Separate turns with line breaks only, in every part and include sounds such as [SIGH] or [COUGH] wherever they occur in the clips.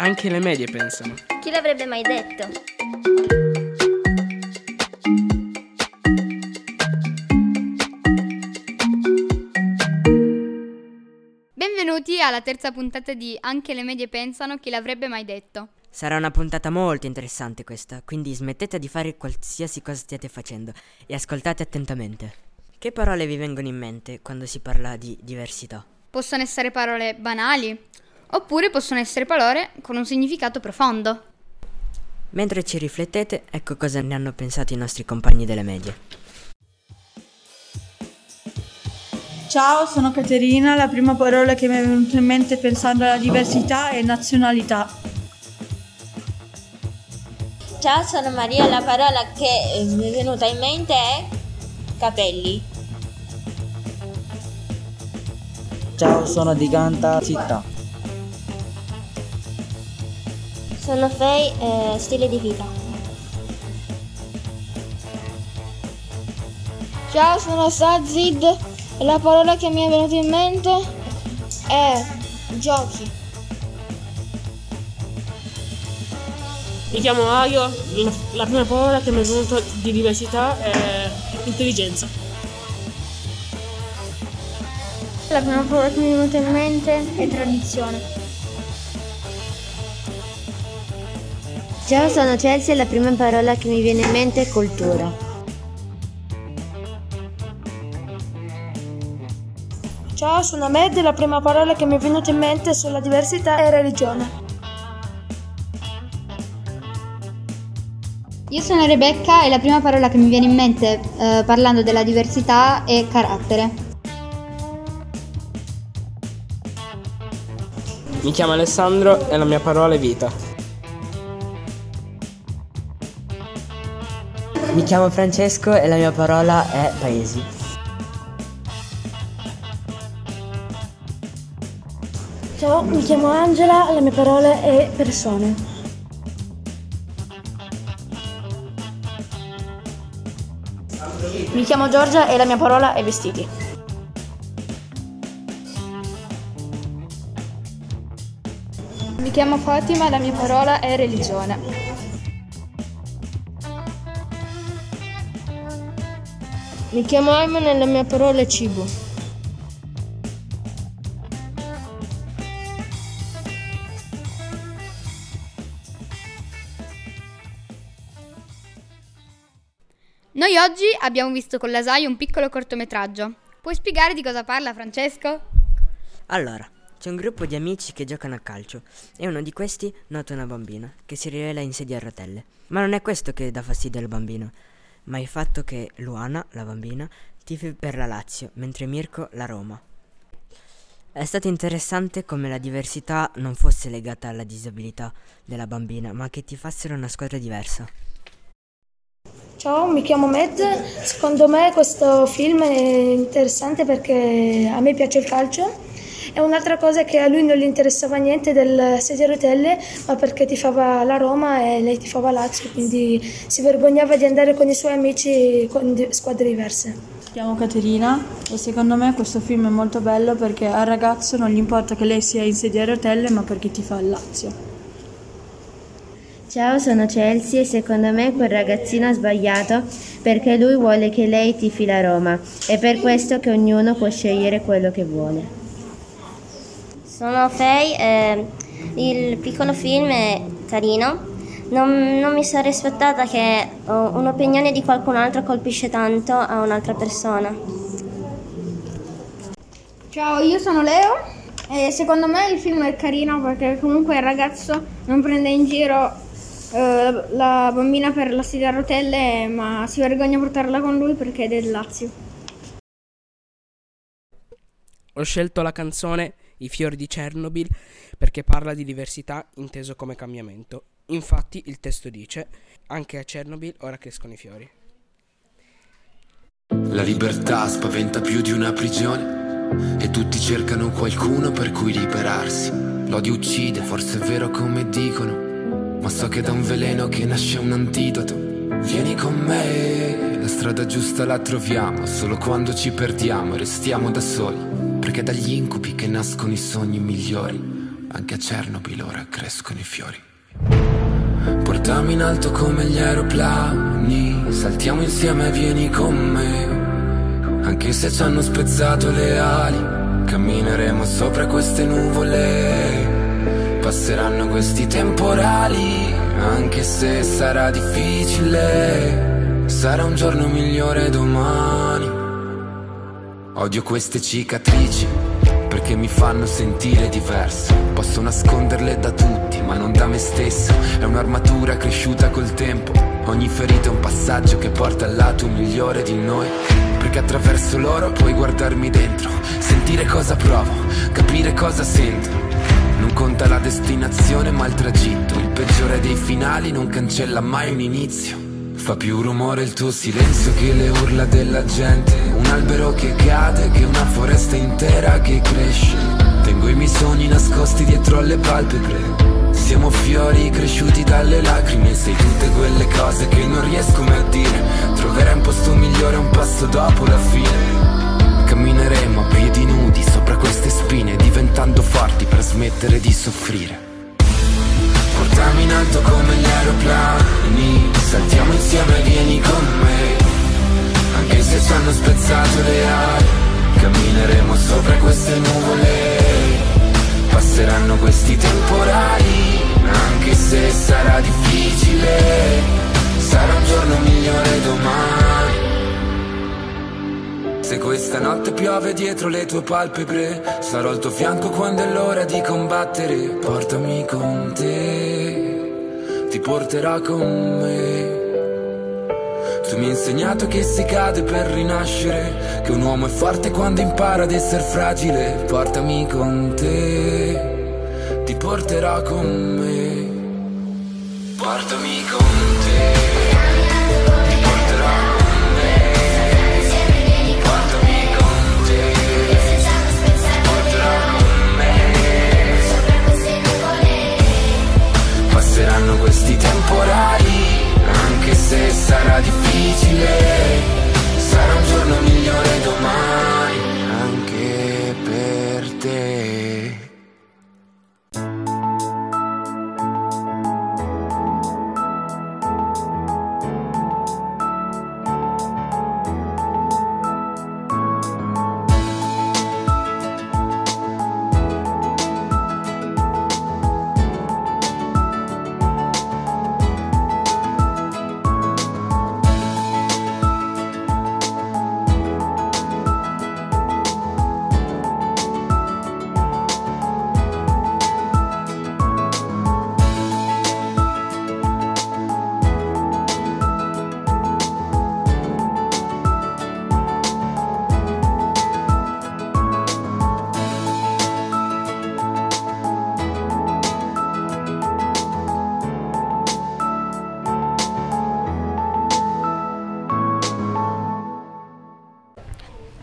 Anche le medie pensano.
Chi l'avrebbe mai detto?
Benvenuti alla terza puntata di Anche le medie pensano, chi l'avrebbe mai detto.
Sarà una puntata molto interessante questa, quindi smettete di fare qualsiasi cosa stiate facendo e ascoltate attentamente. Che parole vi vengono in mente quando si parla di diversità?
Possono essere parole banali, oppure possono essere parole con un significato profondo.
Mentre ci riflettete, ecco cosa ne hanno pensato i nostri compagni delle medie.
Ciao, sono Caterina. La prima parola che mi è venuta in mente pensando alla diversità è nazionalità.
Ciao, sono Maria. La parola che mi è venuta in mente è capelli.
Ciao, sono di Ganta Città.
Sono Fei, eh, stile di vita.
Ciao, sono Sazid e la parola che mi è venuta in mente è giochi.
Mi chiamo Aio, la, la prima parola che mi è venuta di diversità è intelligenza.
La prima parola che mi è venuta in mente è tradizione.
Ciao, sono Chelsea e la prima parola che mi viene in mente è cultura.
Ciao, sono Med e la prima parola che mi è venuta in mente sulla diversità è religione.
Io sono Rebecca e la prima parola che mi viene in mente eh, parlando della diversità è carattere.
Mi chiamo Alessandro e la mia parola è vita.
Mi chiamo Francesco e la mia parola è paesi.
Ciao, mi chiamo Angela e la mia parola è persone.
Mi chiamo Giorgia e la mia parola è vestiti.
Mi chiamo Fatima e la mia parola è religione.
Mi chiamo Ayman e la mia parola è cibo.
Noi oggi abbiamo visto con la SAI un piccolo cortometraggio. Puoi spiegare di cosa parla, Francesco?
Allora, c'è un gruppo di amici che giocano a calcio e uno di questi nota una bambina che si rivela in sedia a rotelle. Ma non è questo che dà fastidio al bambino, ma il fatto che Luana, la bambina, tifi per la Lazio, mentre Mirko la Roma. È stato interessante come la diversità non fosse legata alla disabilità della bambina, ma che tifassero una squadra diversa.
Ciao, mi chiamo Med. Secondo me questo film è interessante perché a me piace il calcio. E un'altra cosa è che a lui non gli interessava niente del sedia a rotelle, ma perché tifava la Roma e lei tifava Lazio, quindi si vergognava di andare con i suoi amici con squadre diverse.
Mi chiamo Caterina e secondo me questo film è molto bello perché al ragazzo non gli importa che lei sia in sedia a rotelle, ma perché tifa il Lazio.
Ciao, sono Chelsea e secondo me quel ragazzino ha sbagliato perché lui vuole che lei tifi la Roma. È per questo che ognuno può scegliere quello che vuole.
Sono Fei, eh, il piccolo film è carino. Non, non mi sarei aspettata che oh, un'opinione di qualcun altro colpisce tanto a un'altra persona.
Ciao, io sono Leo e secondo me il film è carino perché comunque il ragazzo non prende in giro eh, la bambina per la sedia a rotelle ma si vergogna a portarla con lui perché è del Lazio.
Ho scelto la canzone I fiori di Chernobyl perché parla di diversità inteso come cambiamento. Infatti il testo dice anche a Chernobyl ora crescono i fiori.
La libertà spaventa più di una prigione e tutti cercano qualcuno per cui liberarsi. L'odio uccide, forse è vero come dicono, ma so che da un veleno che nasce un antidoto. Vieni con me, la strada giusta la troviamo solo quando ci perdiamo restiamo da soli, perché dagli incubi che nascono i sogni migliori. Anche a Chernobyl ora crescono i fiori. Portami in alto come gli aeroplani, saltiamo insieme, vieni con me. Anche se ci hanno spezzato le ali, cammineremo sopra queste nuvole. Passeranno questi temporali, anche se sarà difficile. Sarà un giorno migliore domani. Odio queste cicatrici perché mi fanno sentire diverso. Posso nasconderle da tutti, ma non da me stesso. È un'armatura cresciuta col tempo. Ogni ferita è un passaggio che porta al lato migliore di noi. Perché attraverso loro puoi guardarmi dentro, sentire cosa provo, capire cosa sento. Non conta la destinazione ma il tragitto. Il peggiore dei finali non cancella mai un inizio. Fa più rumore il tuo silenzio che le urla della gente. Un albero che cade, che una foresta intera che cresce. Tengo i miei sogni nascosti dietro alle palpebre. Siamo fiori cresciuti dalle lacrime. Sei tutte quelle cose che non riesco mai a dire. Troverai un posto migliore un passo dopo la fine. Cammineremo a piedi nudi sopra queste spine Diventando forti per smettere di soffrire. Portami in alto come gli aeroplani Saltiamo insieme, vieni con me. Anche se ci hanno spezzato le ali Cammineremo sopra queste nuvole. Passeranno questi temporali Anche se sarà difficile. Sarà un giorno migliore domani. Se questa notte piove dietro le tue palpebre, sarò al tuo fianco quando è l'ora di combattere. Portami con te, ti porterà con me. Tu mi hai insegnato che si cade per rinascere, che un uomo è forte quando impara ad essere fragile. Portami con te, ti porterà con me. Portami con te. Passeranno questi temporali, anche se sarà difficile. Sarà un giorno migliore domani,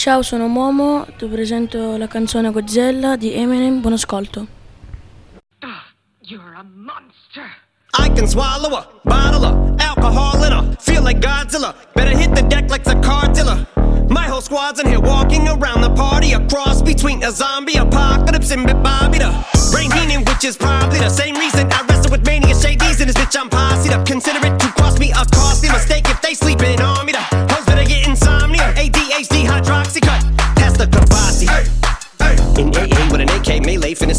Ciao, sono Momo, ti presento la canzone Godzilla di Eminem, buon ascolto.
I can swallow a bottle of alcohol in her. Feel like Godzilla. Better hit the deck like the cartilla. My whole squad's in here walking around the party. A cross between a zombie apocalypse and Bobby the Brain Heenan, which is probably the same reason I wrestle with mania shades in this bitch. I'm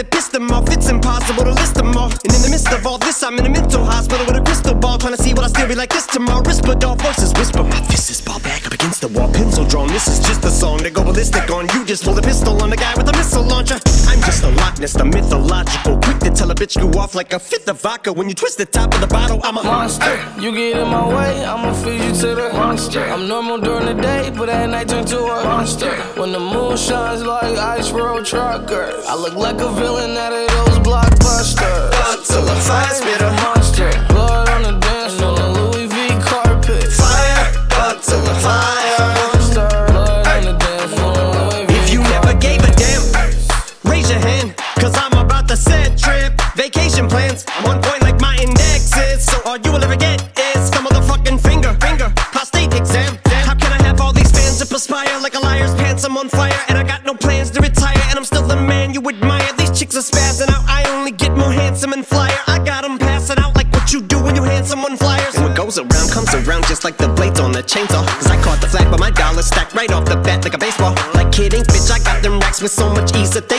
That pissed him off. It's impossible to list them all. And in the midst of all this, I'm in a mental hospital with a crystal ball. Trying to see what I still be like this tomorrow. Dog voices whisper. My fist is ball back up against the wall. Pencil drawn This is just a song to go ballistic on. You just pull the pistol on the guy with the missile launcher. I'm just a Loch Ness, the mythological. Quick tell a bitch you off like a fifth of vodka. When you twist the top of the bottle, I'm a
monster. You get in my way, I'ma feed you to the monster. I'm normal during the day, but at night turn to a monster. When the moon shines like ice road truckers, I look like a villain out of those blockbusters.
Up till the fire spit a
monster. Blood on the dance floor, Louis V carpet.
Fire, up till the fire. Chicks are spazzing out. I only get more handsome and flyer. I got them passing out like what you do when you hand someone flyers. And what goes around comes around just like the blades on the chainsaw. Cause I caught the flag, but my dollar stacked right off the bat like a baseball. Like kidding, bitch, I got them racks with so much ease that they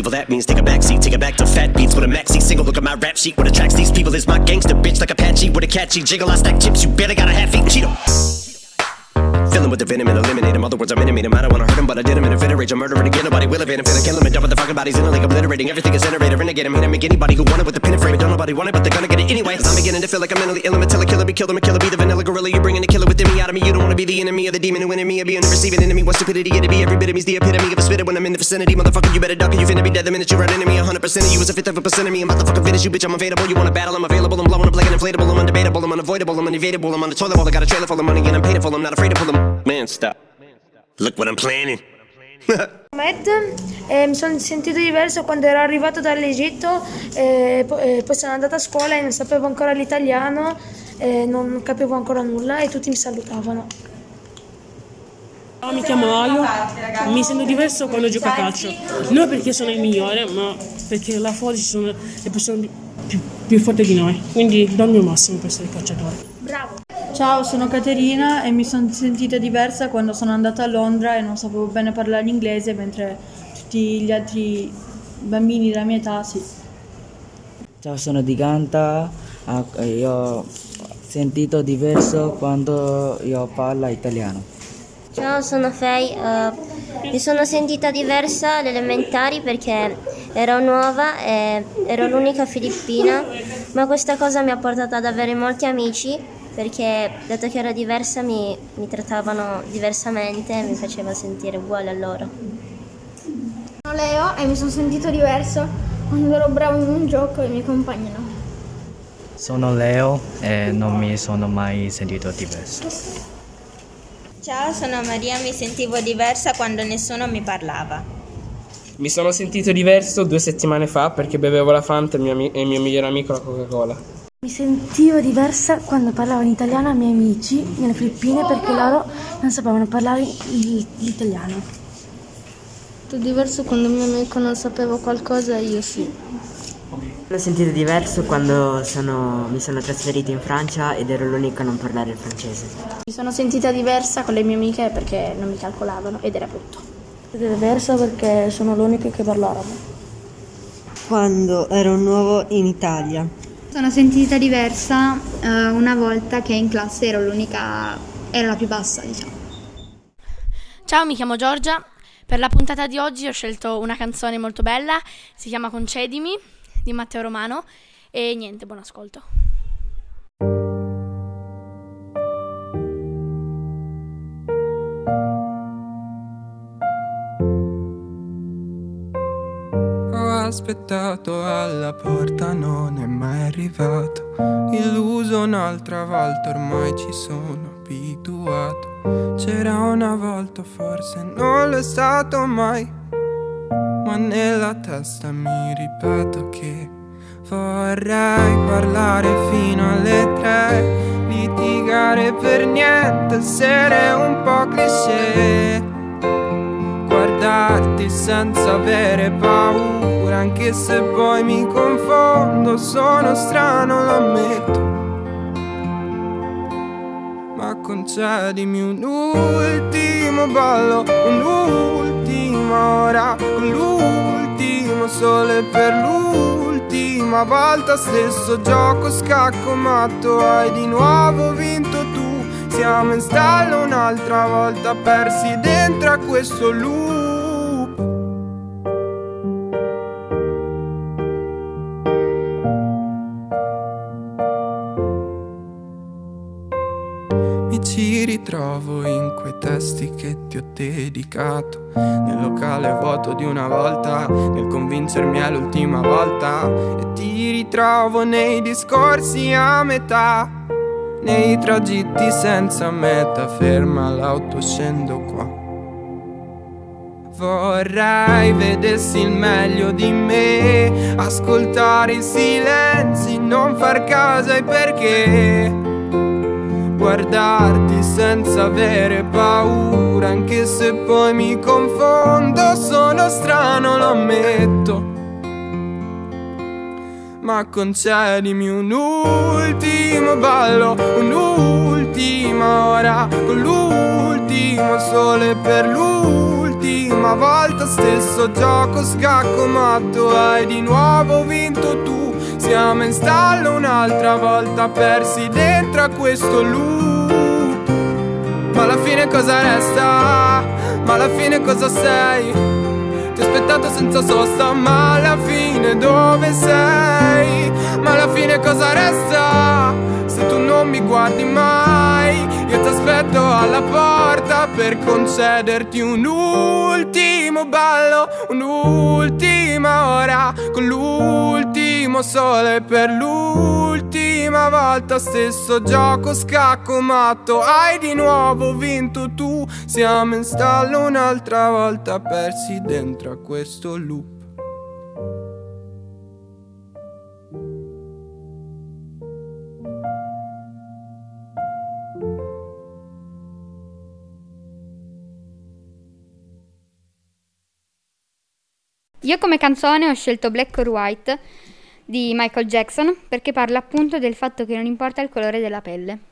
Evil that means take a back seat, take it back to fat beats with a maxi single. Look at my rap sheet. What attracts these people is my gangster bitch like Apache with a catchy jiggle. I stack chips, you better got a half eaten Cheeto. Fill him with the venom and eliminate him. Other words, I'm intimate him. I don't wanna hurt him, but I did him in a fit of rage. I'm murdering again. Nobody will evade him. Finna kill him and dump the fucking bodies in a lake, obliterating everything is generator. Renegade him, hit him, make anybody who want it with the pin and frame. Don't nobody want it, but they're gonna get it anyway. I'm beginning to feel like I'm mentally ill. I'm a killer, killer, be killed. I'm a killer, be the vanilla gorilla. You're bringing the killer within me out of me. You don't wanna be the enemy of the demon who in me. Or be the receiving enemy. What stupidity it'd be. Every bit of me's the epitome of a spitter when I'm in the vicinity. Motherfucker, you better duck or you finna be dead the minute you run into me. 100% of you is a fifth of a percent of me. I'm about to fucking finish you, bitch. I'm available. You wanna battle? I'm available. I'm blowing up like an inflatable. I'm undebatable. I'm unavoidable. I'm unevadable. I'm on the toilet bowl. I got a trailer full of money and I'm paid for. I'm not afraid to pull them. Man, stop. Look what I'm planning. [LAUGHS]
Matt, eh, mi sono sentito diverso quando ero arrivato dall'Egitto, eh, eh, poi sono andata a scuola e non sapevo ancora l'italiano, eh, non capivo ancora nulla e tutti mi salutavano.
Ciao, mi chiamo Aio, mi sento diverso quando gioco a calcio. Non perché sono il migliore, ma perché là fuori ci sono le persone più, più forti di noi. Quindi do il mio massimo per essere calciatore.
Bravo!
Ciao, sono Caterina e mi sono sentita diversa quando sono andata a Londra e non sapevo bene parlare l'inglese, mentre tutti gli altri bambini della mia età sì.
Ciao, sono di Ganta. Ah, Io ho sentito diverso quando io parlo italiano.
Ciao, sono Fei. eh, mi sono sentita diversa alle elementari perché ero nuova e ero l'unica filippina, ma questa cosa mi ha portato ad avere molti amici perché dato che ero diversa mi, mi trattavano diversamente e mi faceva sentire uguale a loro.
Sono Leo e mi sono sentito diverso quando ero bravo in un gioco e i miei compagni no.
Sono Leo e non mi sono mai sentito diverso.
Ciao, sono Maria, mi sentivo diversa quando nessuno mi parlava.
Mi sono sentito diverso due settimane fa perché bevevo la Fanta e il mio, ami- e il mio migliore amico la Coca-Cola.
Mi sentivo diversa quando parlavo in italiano ai miei amici nelle Filippine perché loro non sapevano parlare l'italiano.
Sono diverso quando mio amico non sapeva qualcosa e io sì.
L'ho sentito diverso quando sono- mi sono trasferito in Francia ed ero l'unico a non parlare il francese.
Mi sono sentita diversa con le mie amiche perché non mi calcolavano ed era brutto.
Diversa perché sono l'unica che parla arabo.
Quando ero nuovo in Italia.
Sono sentita diversa eh, una volta che in classe ero l'unica, ero la più bassa, diciamo.
Ciao, mi chiamo Giorgia. Per la puntata di oggi ho scelto una canzone molto bella, si chiama Concedimi di Matteo Romano e niente, buon ascolto.
Ho aspettato alla porta, non è mai arrivato. Illuso un'altra volta, ormai ci sono abituato. C'era una volta, forse non l'è stato mai. Ma nella testa mi ripeto che vorrei parlare fino alle tre. litigare per niente, essere un po' cliché. Guardarti senza avere paura, anche se poi mi confondo, sono strano, lo ammetto. Ma concedimi un ultimo ballo, un'ultima ora, l'ultimo sole per l'ultima volta, stesso gioco scacco matto, hai di nuovo vinto. Siamo in stallo un'altra volta, persi dentro a questo loop. Mi ci ritrovo in quei testi che ti ho dedicato. Nel locale vuoto di una volta Nel convincermi è l'ultima volta. E ti ritrovo nei discorsi a metà Nei tragitti senza meta Ferma l'auto, scendo qua Vorrei vedessi il meglio di me Ascoltare i silenzi, non far caso ai perché guardarti senza avere paura, anche se poi mi confondo, sono strano, lo ammetto. Ma concedimi un ultimo ballo, un'ultima ora, con l'ultimo sole per l'ultima volta, stesso gioco scacco matto, hai di nuovo vinto tu. Siamo in stallo un'altra volta, persi dentro a questo loop. Ma alla fine cosa resta? Ma alla fine cosa sei? Ti ho aspettato senza sosta, ma alla fine dove sei? Ma alla fine cosa resta? Se tu non mi guardi mai, io ti aspetto alla porta per concederti un ultimo ballo, un'ultima ora con l'ultimo sole per l'ultima volta. Stesso gioco scacco matto, hai di nuovo vinto tu. Siamo in stallo un'altra volta, persi dentro a questo loop.
Io come canzone ho scelto Black or White di Michael Jackson perché parla appunto del fatto che non importa il colore della pelle.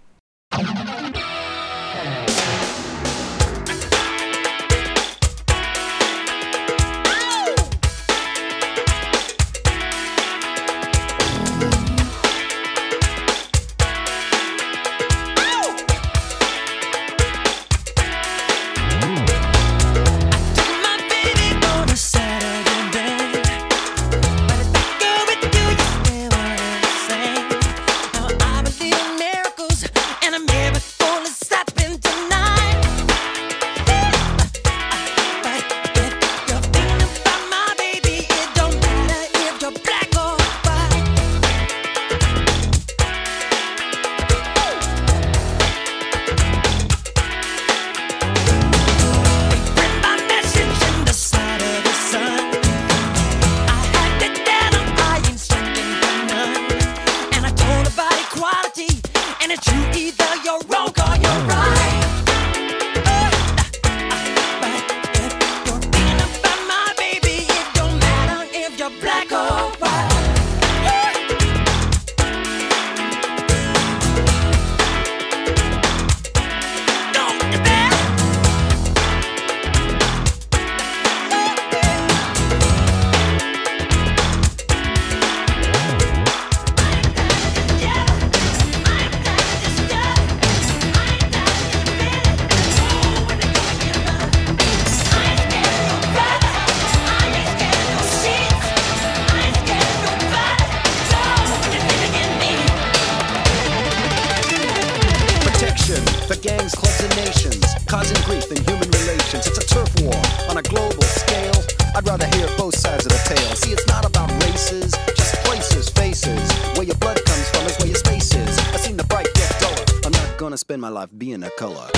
Spend my life being a color.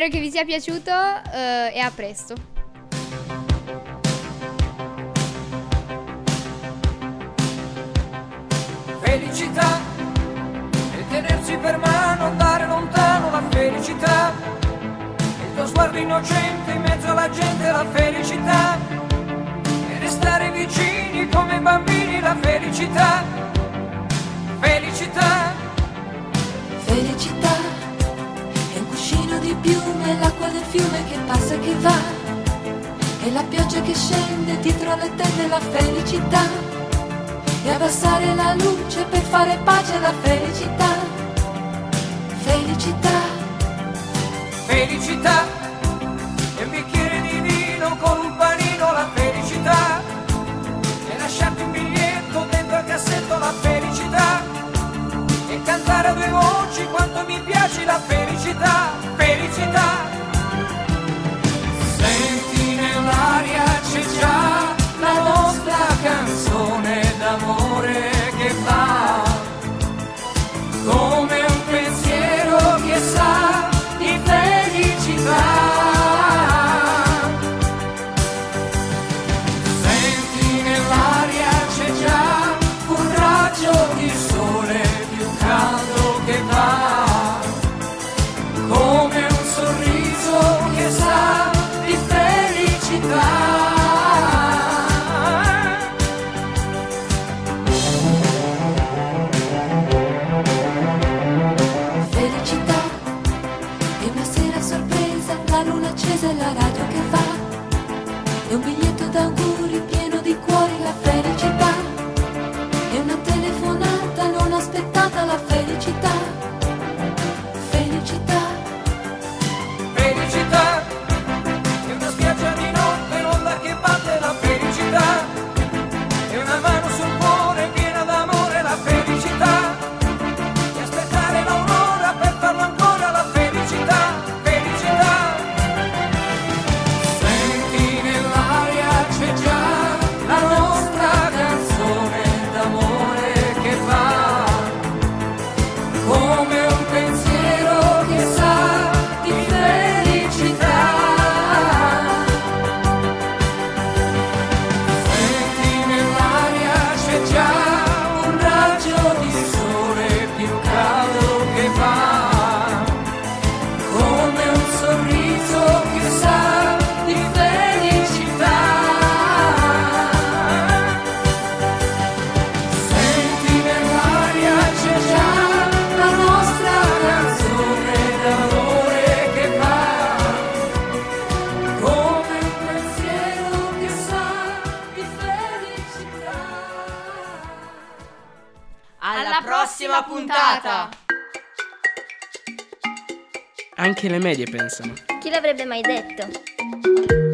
Spero che vi sia piaciuto eh, e a presto.
Felicità e tenersi per mano, andare lontano la felicità. Il tuo sguardo innocente in mezzo alla gente la felicità. E restare vicini come bambini la felicità. Felicità.
Felicità di più nell'acqua del fiume che passa e che va. E la pioggia che scende dietro le tende la felicità. E abbassare la luce per fare pace alla felicità. Felicità.
Felicità. mi piace la felicità, felicità.
puntata!
Anche le medie pensano.
Chi l'avrebbe mai detto?